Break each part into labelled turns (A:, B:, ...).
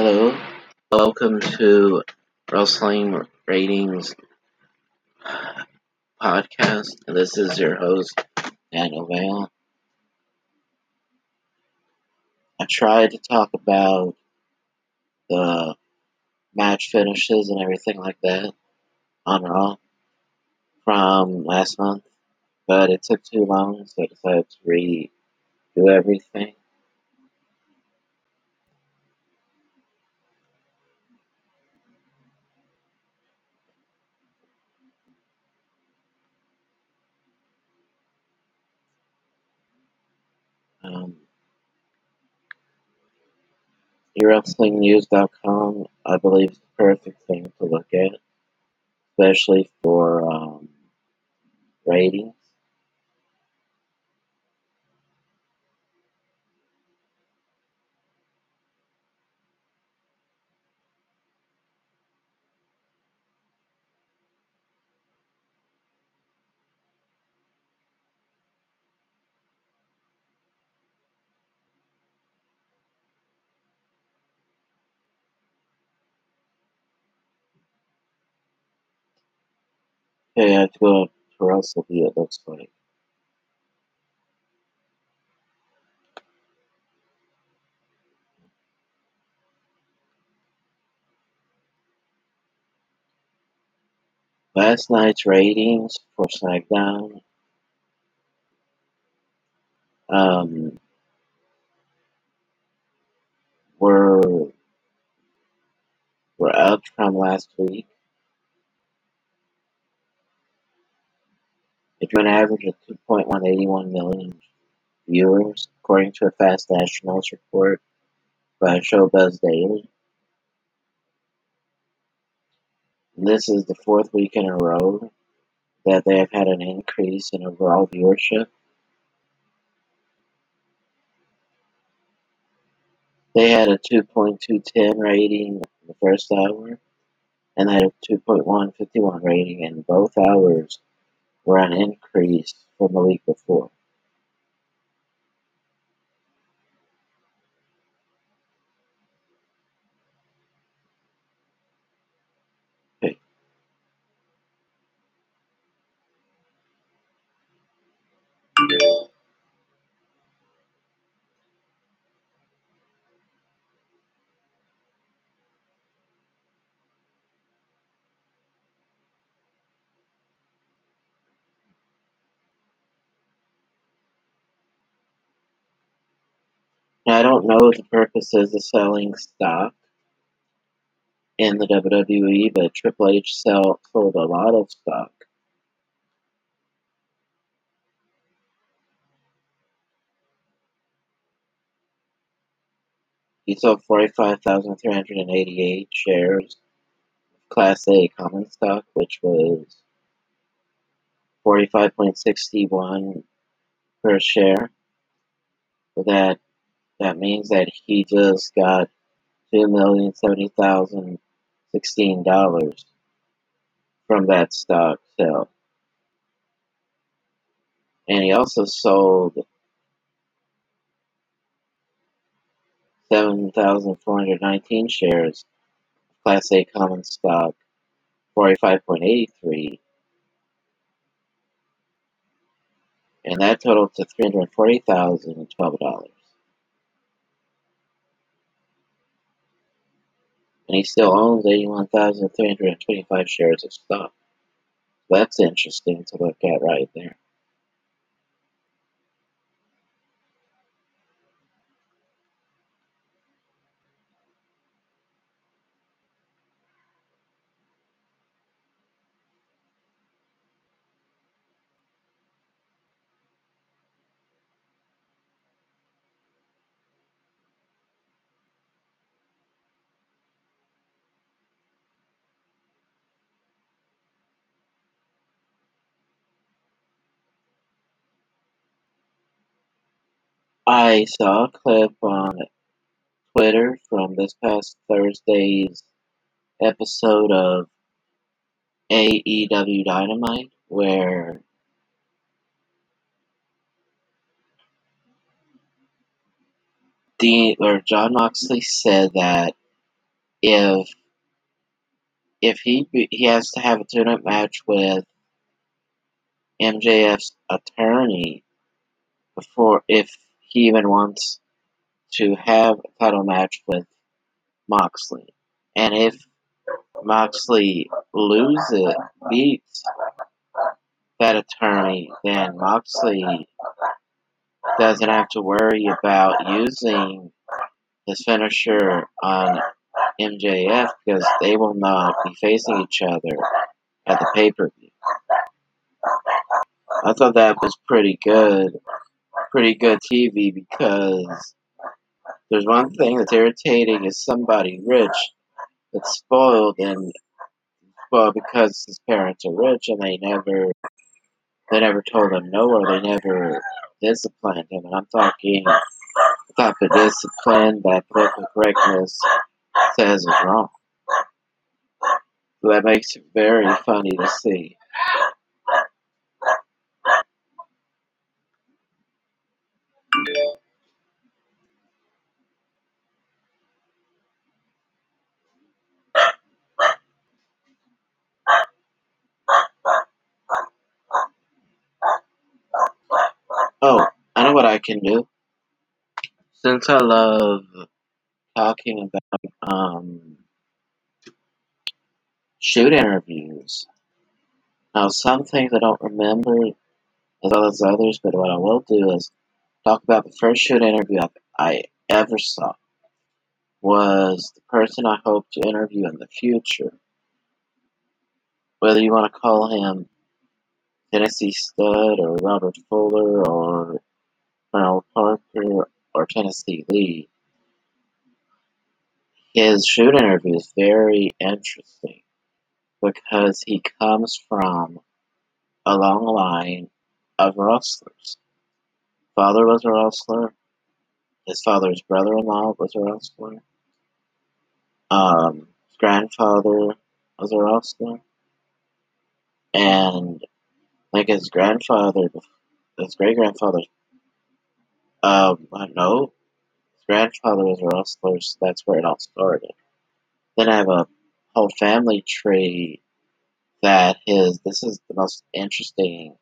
A: Hello, welcome to Wrestling Ratings Podcast. This is your host, Daniel Vale. I tried to talk about the match finishes and everything like that on Raw from last month, but it took too long, so I decided to redo everything. Um, WrestlingNews.com, I believe, is the perfect thing to look at, especially for um, ratings. Okay, I have to go to WrestleView, it looks like. Last night's ratings for SmackDown um, were were up from last week. It drew an average of 2.181 million viewers, according to a Fast Nationals report by Showbuzz Daily. This is the fourth week in a row that they have had an increase in overall viewership. They had a 2.210 rating in the first hour, and they had a 2.151 rating in both hours, were an increase from the week before. Okay. Now, I don't know the purposes of selling stock in the WWE, but Triple H sell, sold a lot of stock. He sold 45,388 shares of Class A common stock, which was 45.61 per share. That that means that he just got two million seventy thousand sixteen dollars from that stock sale. And he also sold 7,419 shares of Class A common stock, 45.83, and that totaled to $340,012. And he still owns 81,325 shares of stock. That's interesting to look at right there. I saw a clip on Twitter from this past Thursday's episode of AEW Dynamite where Dean or Jon Moxley said that if if he he has to have a tune-up match with MJF's attorney before if he even wants to have a title match with Moxley. And if Moxley loses, beats that attorney, then Moxley doesn't have to worry about using his finisher on MJF because they will not be facing each other at the pay per view. I thought that was pretty good, pretty good TV because there's one thing that's irritating is somebody rich that's spoiled and well because his parents are rich and they never they never told him no or they never disciplined him and I'm talking the type of discipline that political correctness says is wrong. That makes it very funny to see. I can do. Since I love talking about um, shoot interviews, now some things I don't remember as well as others, but what I will do is talk about the first shoot interview I, I ever saw was the person I hope to interview in the future. Whether you want to call him Tennessee Stud or Robert Fuller or Merle Parker or Tennessee Lee, his shoot interview is very interesting because he comes from a long line of wrestlers. Father was a wrestler. His father's brother-in-law was a wrestler. Um, his grandfather was a wrestler, and like his grandfather, his great grandfather, um, I know his grandfather was a wrestler, so that's where it all started. Then I have a whole family tree that his. This is the most interesting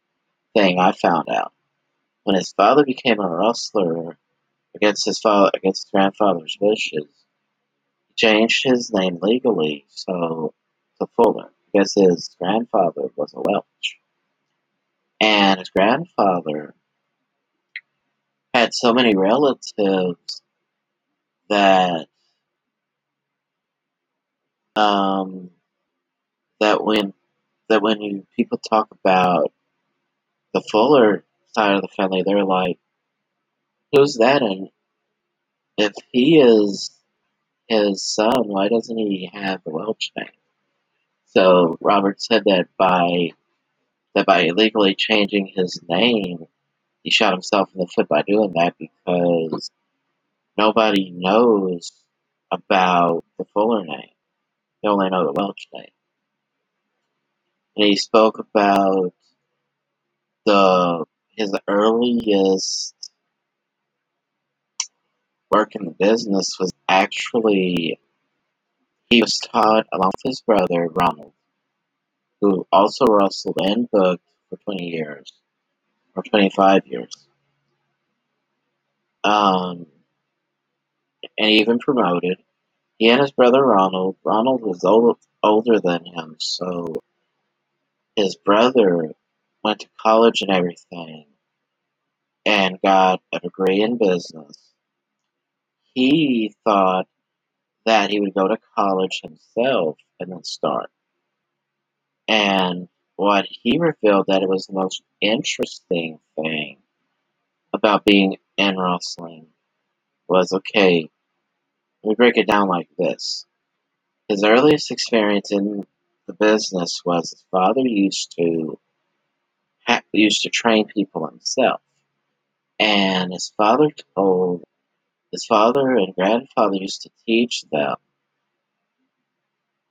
A: thing I found out. When his father became a wrestler against his father, against his grandfather's wishes, he changed his name legally so to Fuller because his grandfather was a Welch, and his grandfather had so many relatives that um, that when that when you people talk about the Fuller side of the family, they're like, "Who's that?" And if he is his son, why doesn't he have the Welch name? So Robert said that by that by illegally changing his name, he shot himself in the foot by doing that because nobody knows about the Fuller name. They only know the Welch name. And he spoke about the his earliest work in the business was actually he was taught along with his brother Ronald, who also wrestled and booked for twenty years or twenty five years. Um, and even promoted. He and his brother Ronald. Ronald was old, older than him, so his brother went to college and everything, and got a degree in business. He thought that he would go to college himself and then start. And what he revealed that it was the most interesting thing about being in wrestling was okay, me break it down like this. His earliest experience in the business was his father used to ha- used to train people himself, and his father told his father and grandfather used to teach them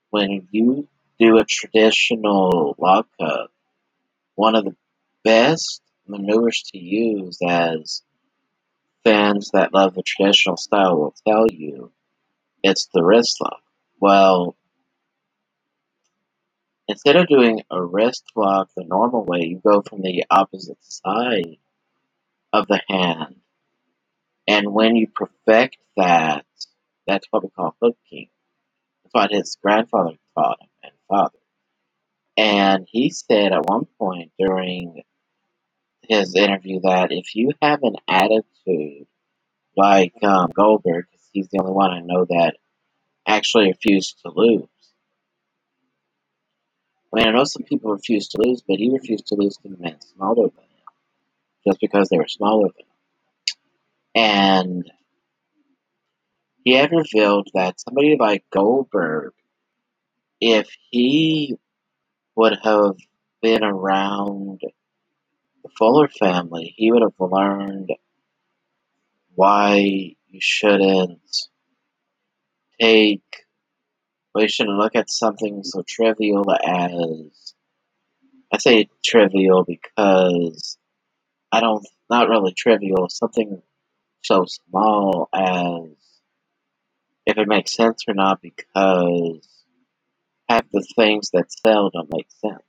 A: when you do a traditional lockup, one of the best maneuvers to use as fans that love the traditional style will tell you it's the wrist lock Well, instead of doing a wrist lock the normal way, you go from the opposite side of the hand. And when you perfect that, that's what we call hooking. That's what his grandfather taught him and father. And he said at one point during his interview that if you have an attitude like um, Goldberg, because he's the only one I know that actually refused to lose. I mean, I know some people refuse to lose, but he refused to lose to men smaller than him, just because they were smaller than him. And he had revealed that somebody like Goldberg, if he would have been around the Fuller family, he would have learned why you shouldn't take, well, you shouldn't look at something so trivial as, I say trivial because I don't, not really trivial, something so small as if it makes sense or not because half the things that sell don't make sense.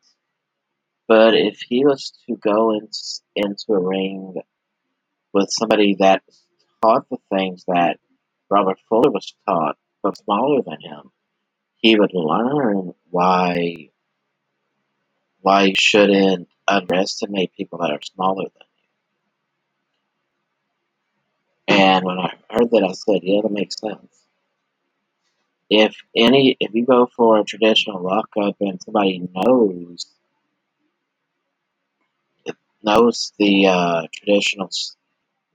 A: But if he was to go in, into a ring with somebody that taught the things that Robert Fuller was taught, but smaller than him, he would learn why why you shouldn't underestimate people that are smaller than you. And when I heard that, I said, "Yeah, that makes sense." If any, if you go for a traditional lockup and somebody knows knows the uh, traditional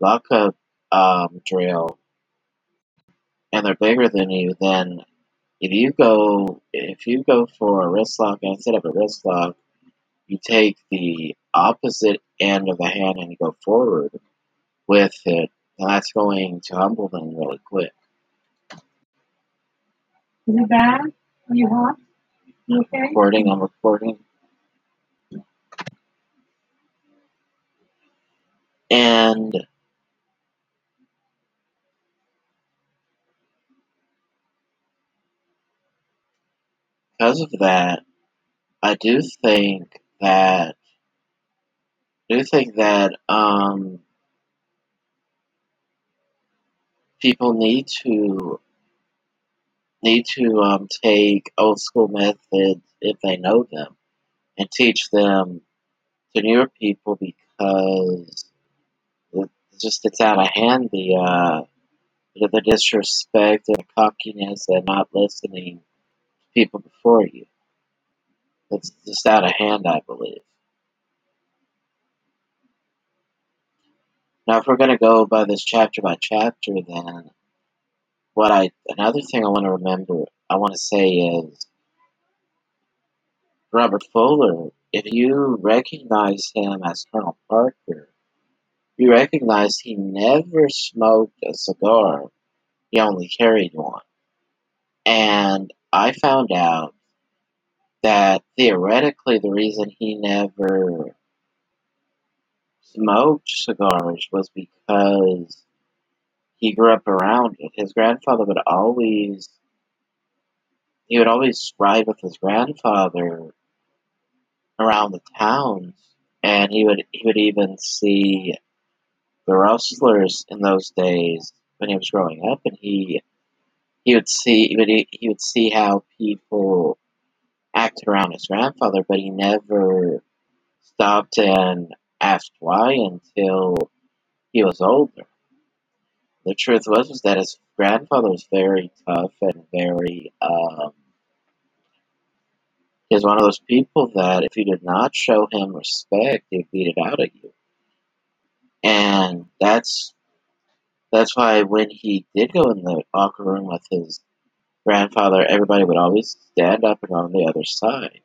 A: lockup um, drill, and they're bigger than you, then if you go if you go for a wrist lock and instead of a wrist lock, you take the opposite end of the hand and you go forward with it, and that's going to humble them really quick.
B: Is it bad? Are you hot? You okay?
A: Recording, I'm recording. And because of that, I do think that I do think that um, people need to need to um, take old school methods if they know them and teach them to newer people because it just it's out of hand the uh, the disrespect and cockiness and not listening to people before you. It's just out of hand, I believe. Now, if we're going to go by this chapter by chapter, then what I another thing I want to remember, I want to say is Robert Fuller. If you recognize him as Colonel Parker, you recognize he never smoked a cigar. He only carried one. And I found out that theoretically the reason he never smoked cigars was because he grew up around. His grandfather would always he would always ride with his grandfather around the towns and he would he would even see the rustlers in those days when he was growing up and he he would see he would, he would see how people acted around his grandfather but he never stopped and asked why until he was older. The truth was, was that his grandfather was very tough and very um, he was one of those people that if you did not show him respect, he'd beat it out at you. And that's that's why when he did go in the locker room with his grandfather, everybody would always stand up and on the other side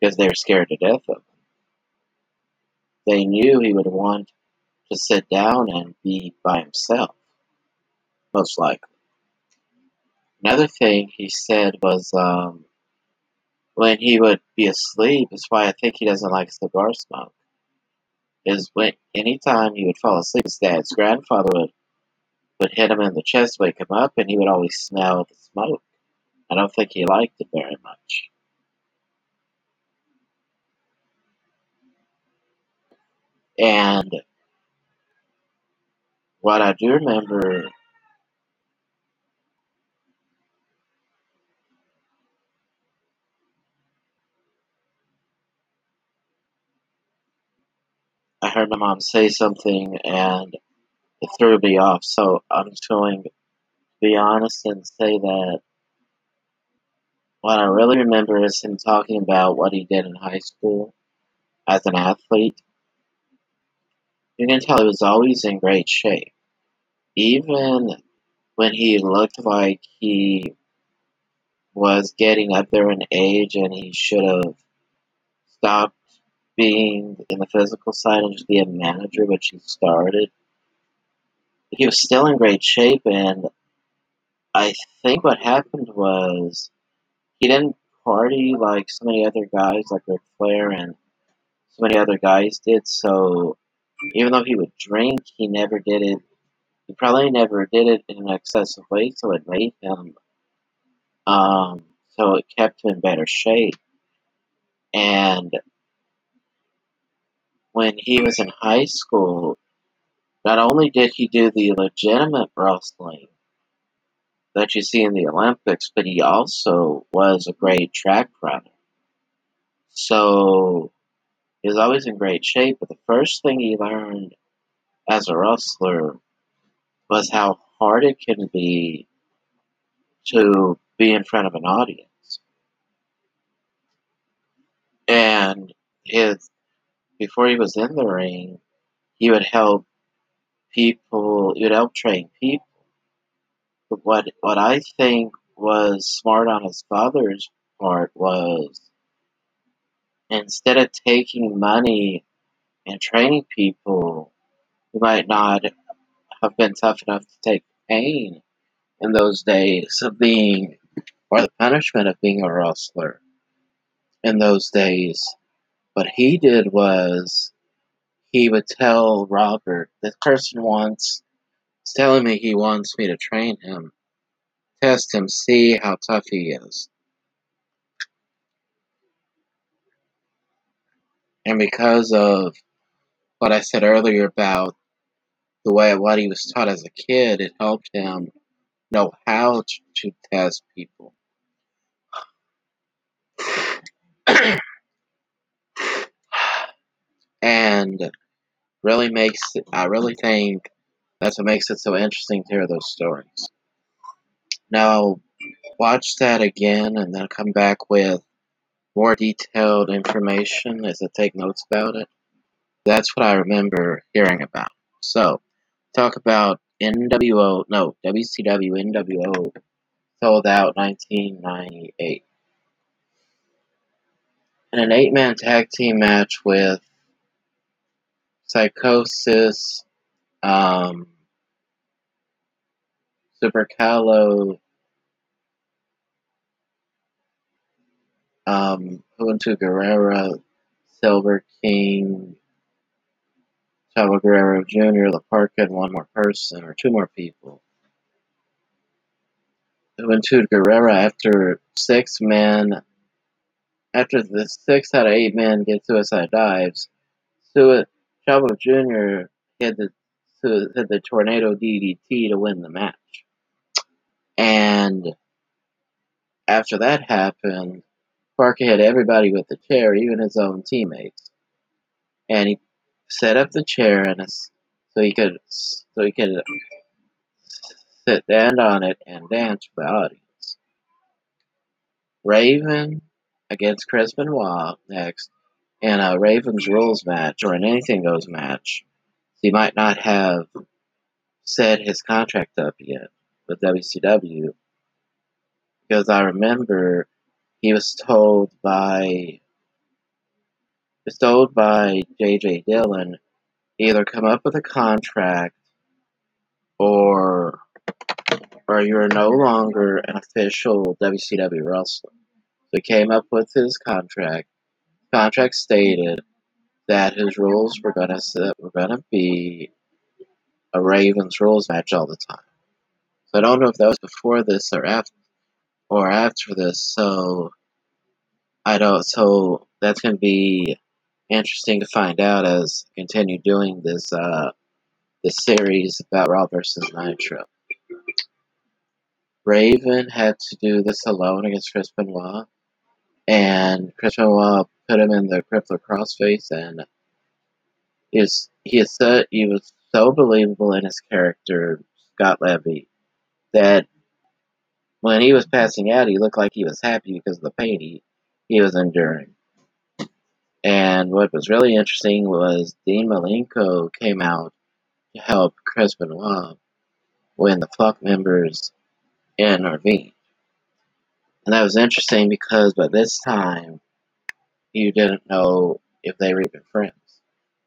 A: because they were scared to death of him. They knew he would want to sit down and be by himself, most likely. Another thing he said was um, when he would be asleep, is why I think he doesn't like cigar smoke. Is when anytime he would fall asleep, his dad's grandfather would, would hit him in the chest, wake him up, and he would always smell the smoke. I don't think he liked it very much. And what I do remember heard my mom say something and it threw me off. So I'm just going to be honest and say that what I really remember is him talking about what he did in high school as an athlete. You can tell he was always in great shape. Even when he looked like he was getting up there in age and he should have stopped being in the physical side and just be a manager, which he started. He was still in great shape, and I think what happened was he didn't party like so many other guys, like Ric Flair and so many other guys did. So even though he would drink, he never did it. He probably never did it in an excessive way, so it made him. Um, so it kept him in better shape. And when he was in high school, not only did he do the legitimate wrestling that you see in the Olympics, but he also was a great track runner. So he was always in great shape, but the first thing he learned as a wrestler was how hard it can be to be in front of an audience. And his before he was in the ring, he would help people he would help train people. But what what I think was smart on his father's part was instead of taking money and training people who might not have been tough enough to take pain in those days of being, or the punishment of being a wrestler in those days. What he did was he would tell Robert, this person wants, is telling me he wants me to train him, test him, see how tough he is. And because of what I said earlier about the way what he was taught as a kid, it helped him know how to, to test people. And really makes I really think that's what makes it so interesting to hear those stories. Now, watch that again and then come back with more detailed information as I take notes about it. That's what I remember hearing about. So, talk about NWO, no, WCW NWO Souled Out 1998. In an eight man tag team match with Psychosis, um, Super Calo, um, Juventud Guerrera, Silver King, Chavo Guerrero Jr., La Parka, and one more person, or two more people. Juventud Guerrera, after six men, after the six out of eight men get suicide dives, Su- Chavo Jr. hit the hit the tornado DDT to win the match. And after that happened, Parka hit everybody with the chair, even his own teammates. And he set up the chair and so he could so he could sit down on it and dance for the audience. Raven against Chris Benoit next in a Ravens rules match or an anything goes match. He might not have set his contract up yet with WCW because I remember he was told by was told by JJ Dillon either come up with a contract or or you're no longer an official WCW wrestler. So he came up with his contract. Contract stated that his rules were gonna set, were gonna be a Ravens rules match all the time. So I don't know if that was before this or after or after this. So I don't. So that's to be interesting to find out as I continue doing this uh, this series about Raw versus Nitro. Raven had to do this alone against Chris Benoit, and Chris Benoit put him in the crippler crossface, and he was, he said he was so believable in his character, Scott Levy, that when he was passing out, he looked like he was happy because of the pain he, he was enduring. And what was really interesting was Dean Malenko came out to help Chris Benoit when the flock members intervened. And that was interesting because by this time, you didn't know if they were even friends.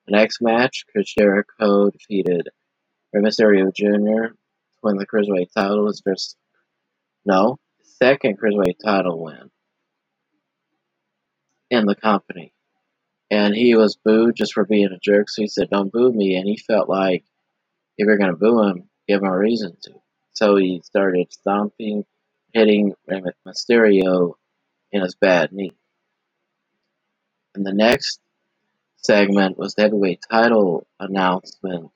A: The next match, Chris Jericho defeated Rey Mysterio Jr. to win the Cruiserweight title. His just no, second Cruiserweight title win in the company. And he was booed just for being a jerk, so he said, Don't boo me. And he felt like if you're going to boo him, give him a reason to. So he started stomping, hitting Rey Mysterio in his bad knee. And the next segment was the heavyweight title announcement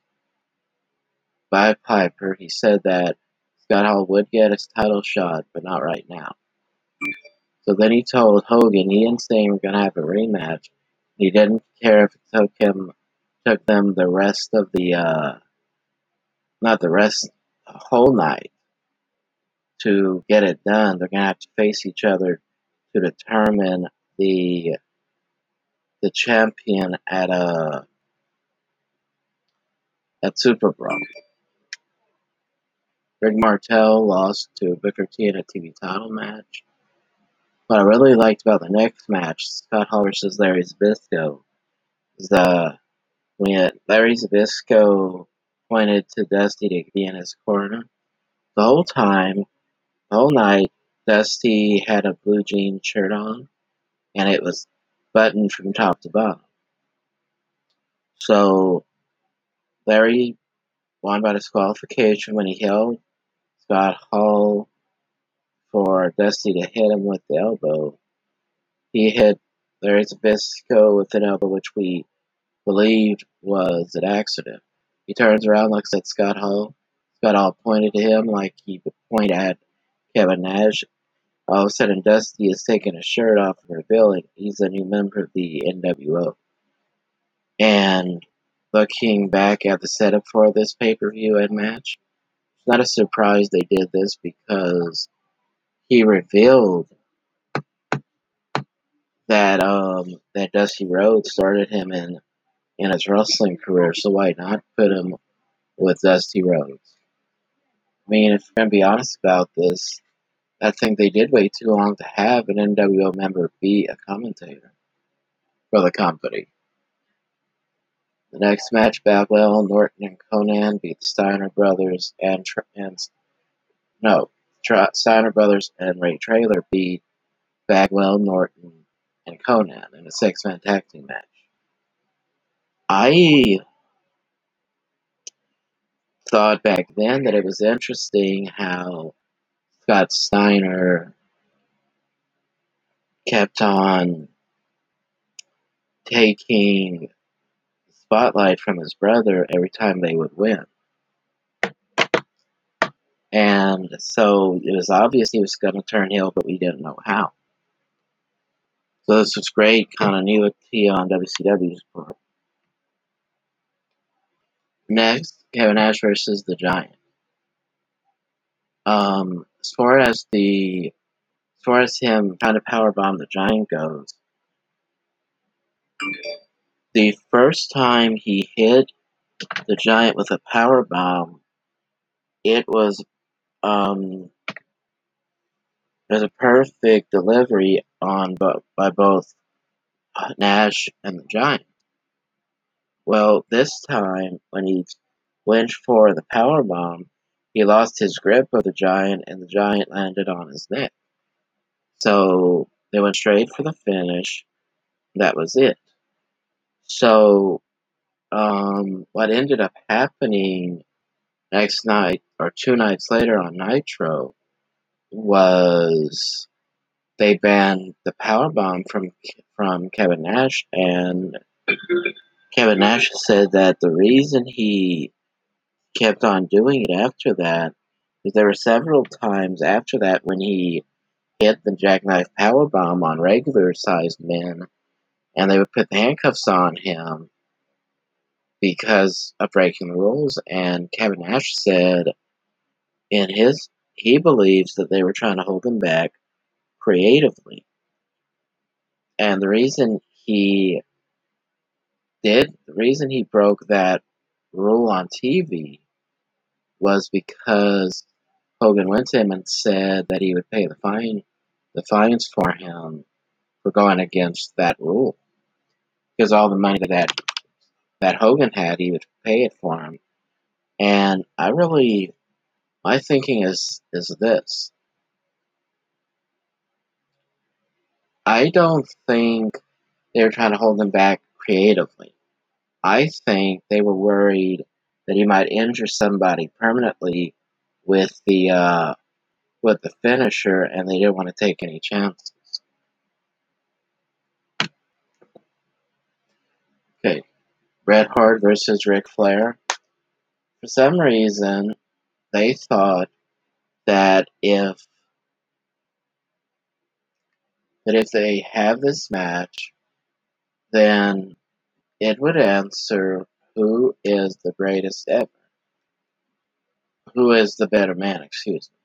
A: by Piper. He said that Scott Hall would get his title shot, but not right now. So then he told Hogan he and Sting were going to have a rematch. He didn't care if it took him took them the rest of the uh, not the rest the whole night to get it done. They're going to have to face each other to determine the the champion at a at Super Brawl. Rick Martel lost to Booker T in a TV title match. What I really liked about the next match, Scott Hall versus Larry Zbyszko, is the when Larry Zbyszko pointed to Dusty to be in his corner. The whole time, the whole night, Dusty had a blue jean shirt on, and it was buttoned from top to bottom. So Larry won by disqualification when he held Scott Hall for Dusty to hit him with the elbow. He hit Larry Zbyszko with an elbow, which we believed was an accident. He turns around, looks at Scott Hall. Scott Hall pointed to him like he would point at Kevin Nash. All of a sudden, Dusty is taking his shirt off and revealing he's a new member of the NWO. And looking back at the setup for this pay per view and match, it's not a surprise they did this because he revealed that um that Dusty Rhodes started him in in his wrestling career, so why not put him with Dusty Rhodes? I mean, if we're gonna be honest about this, I think they did wait too long to have an NWO member be a commentator for the company. The next match, Bagwell, Norton, and Konnan beat the Steiner brothers and, and no, Steiner brothers and Ray Traylor beat Bagwell, Norton, and Konnan in a six-man tag team match. I thought back then that it was interesting how Scott Steiner kept on taking spotlight from his brother every time they would win. And so it was obvious he was going to turn heel, but we didn't know how. So this was great continuity on WCW's part. Next, Kevin Nash versus the Giant. Um, as far as the as far as him trying to powerbomb the Giant goes, the first time he hit the Giant with a power bomb, it was um, it was a perfect delivery on by both Nash and the Giant. Well, this time when he went for the power bomb, he lost his grip of the Giant, and the Giant landed on his neck. So they went straight for the finish. That was it. So, um, what ended up happening next night or two nights later on Nitro was they banned the power bomb from from Kevin Nash, and Kevin Nash said that the reason he kept on doing it after that is there were several times after that when he hit the jackknife power bomb on regular sized men, and they would put the handcuffs on him because of breaking the rules. And Kevin Nash said in his he believes that they were trying to hold him back creatively. And the reason he did, the reason he broke that rule on TV was because Hogan went to him and said that he would pay the fine, the fines for him for going against that rule. Because all the money that that, Hogan had, he would pay it for him. And I really, my thinking is is this: I don't think they were trying to hold him back creatively. I think they were worried that he might injure somebody permanently with the uh, with the finisher, and they didn't want to take any chances. Okay, Bret Hart versus Ric Flair. For some reason, they thought that if that if they have this match, then it would answer who is the greatest ever. Who is the better man, excuse me.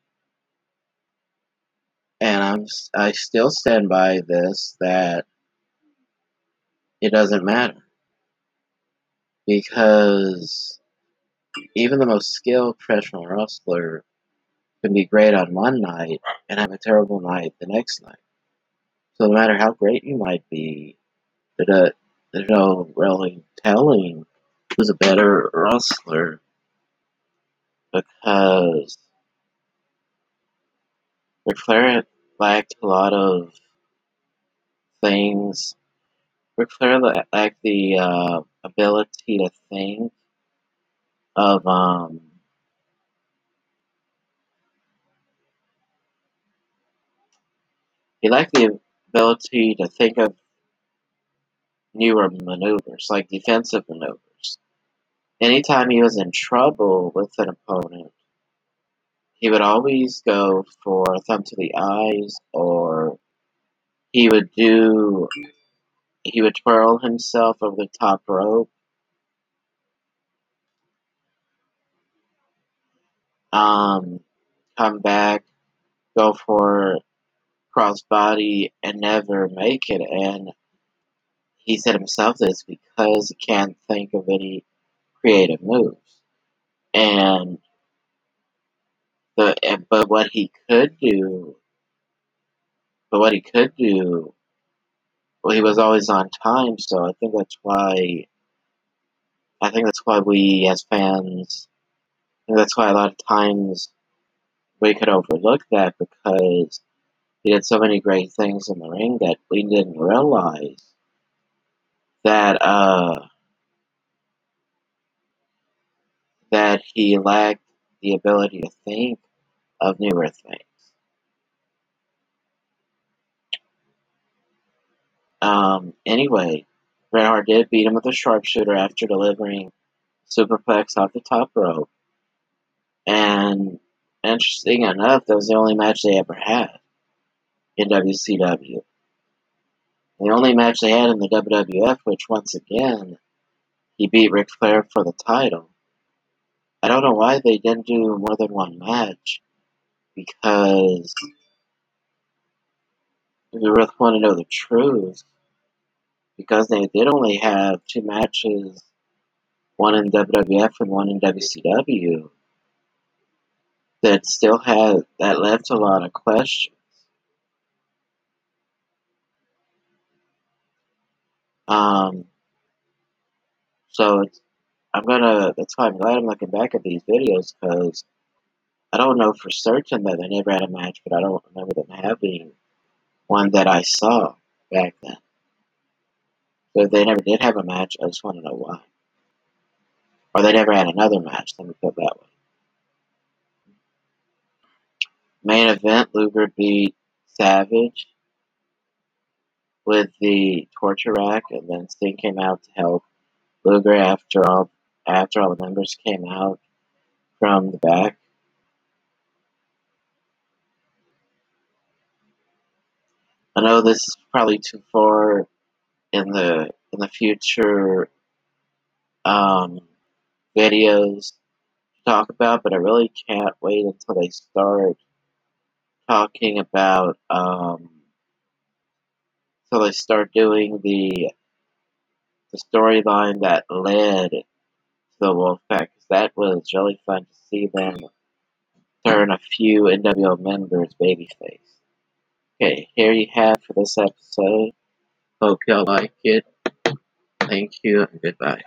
A: And I'm I still stand by this that it doesn't matter. Because even the most skilled professional wrestler can be great on one night and have a terrible night the next night. So no matter how great you might be, there's no really telling who's a better wrestler because Ric Flair lacked a lot of things. Ric Flair lacked the uh, ability to think of um, he lacked the ability to think of newer maneuvers, like defensive maneuvers. Anytime he was in trouble with an opponent, he would always go for a thumb to the eyes, or he would do, he would twirl himself over the top rope. Um, come back, go for crossbody, and never make it. And he said himself this because he can't think of any creative moves. And the but what he could do, but what he could do, well, he was always on time. So I think that's why. I think that's why we as fans, that's why a lot of times we could overlook that because he did so many great things in the ring that we didn't realize that uh, that he lacked the ability to think of newer things. Um, anyway, Hart did beat him with a sharpshooter after delivering superplex off the top rope. And interesting enough, that was the only match they ever had in WCW. The only match they had in the WWF, which once again, he beat Ric Flair for the title. I don't know why they didn't do more than one match, because you really want to know the truth, because they did only have two matches, one in WWF and one in WCW, that still had that left a lot of questions. Um, so it's, I'm gonna. That's why I'm glad I'm looking back at these videos because I don't know for certain that they never had a match, but I don't remember them having one that I saw back then. So if they never did have a match, I just want to know why. Or they never had another match, let me put that way. Main event, Luger beat Savage with the torture rack, and then Sting came out to help Luger after all after all the members came out from the back. I know this is probably too far in the in the future um, videos to talk about, but I really can't wait until they start talking about um, until they start doing the the storyline that led the Wolfpack. that was really fun to see them turn a few NWO members babyface. Okay, here you have for this episode. Hope y'all like it. Thank you and goodbye.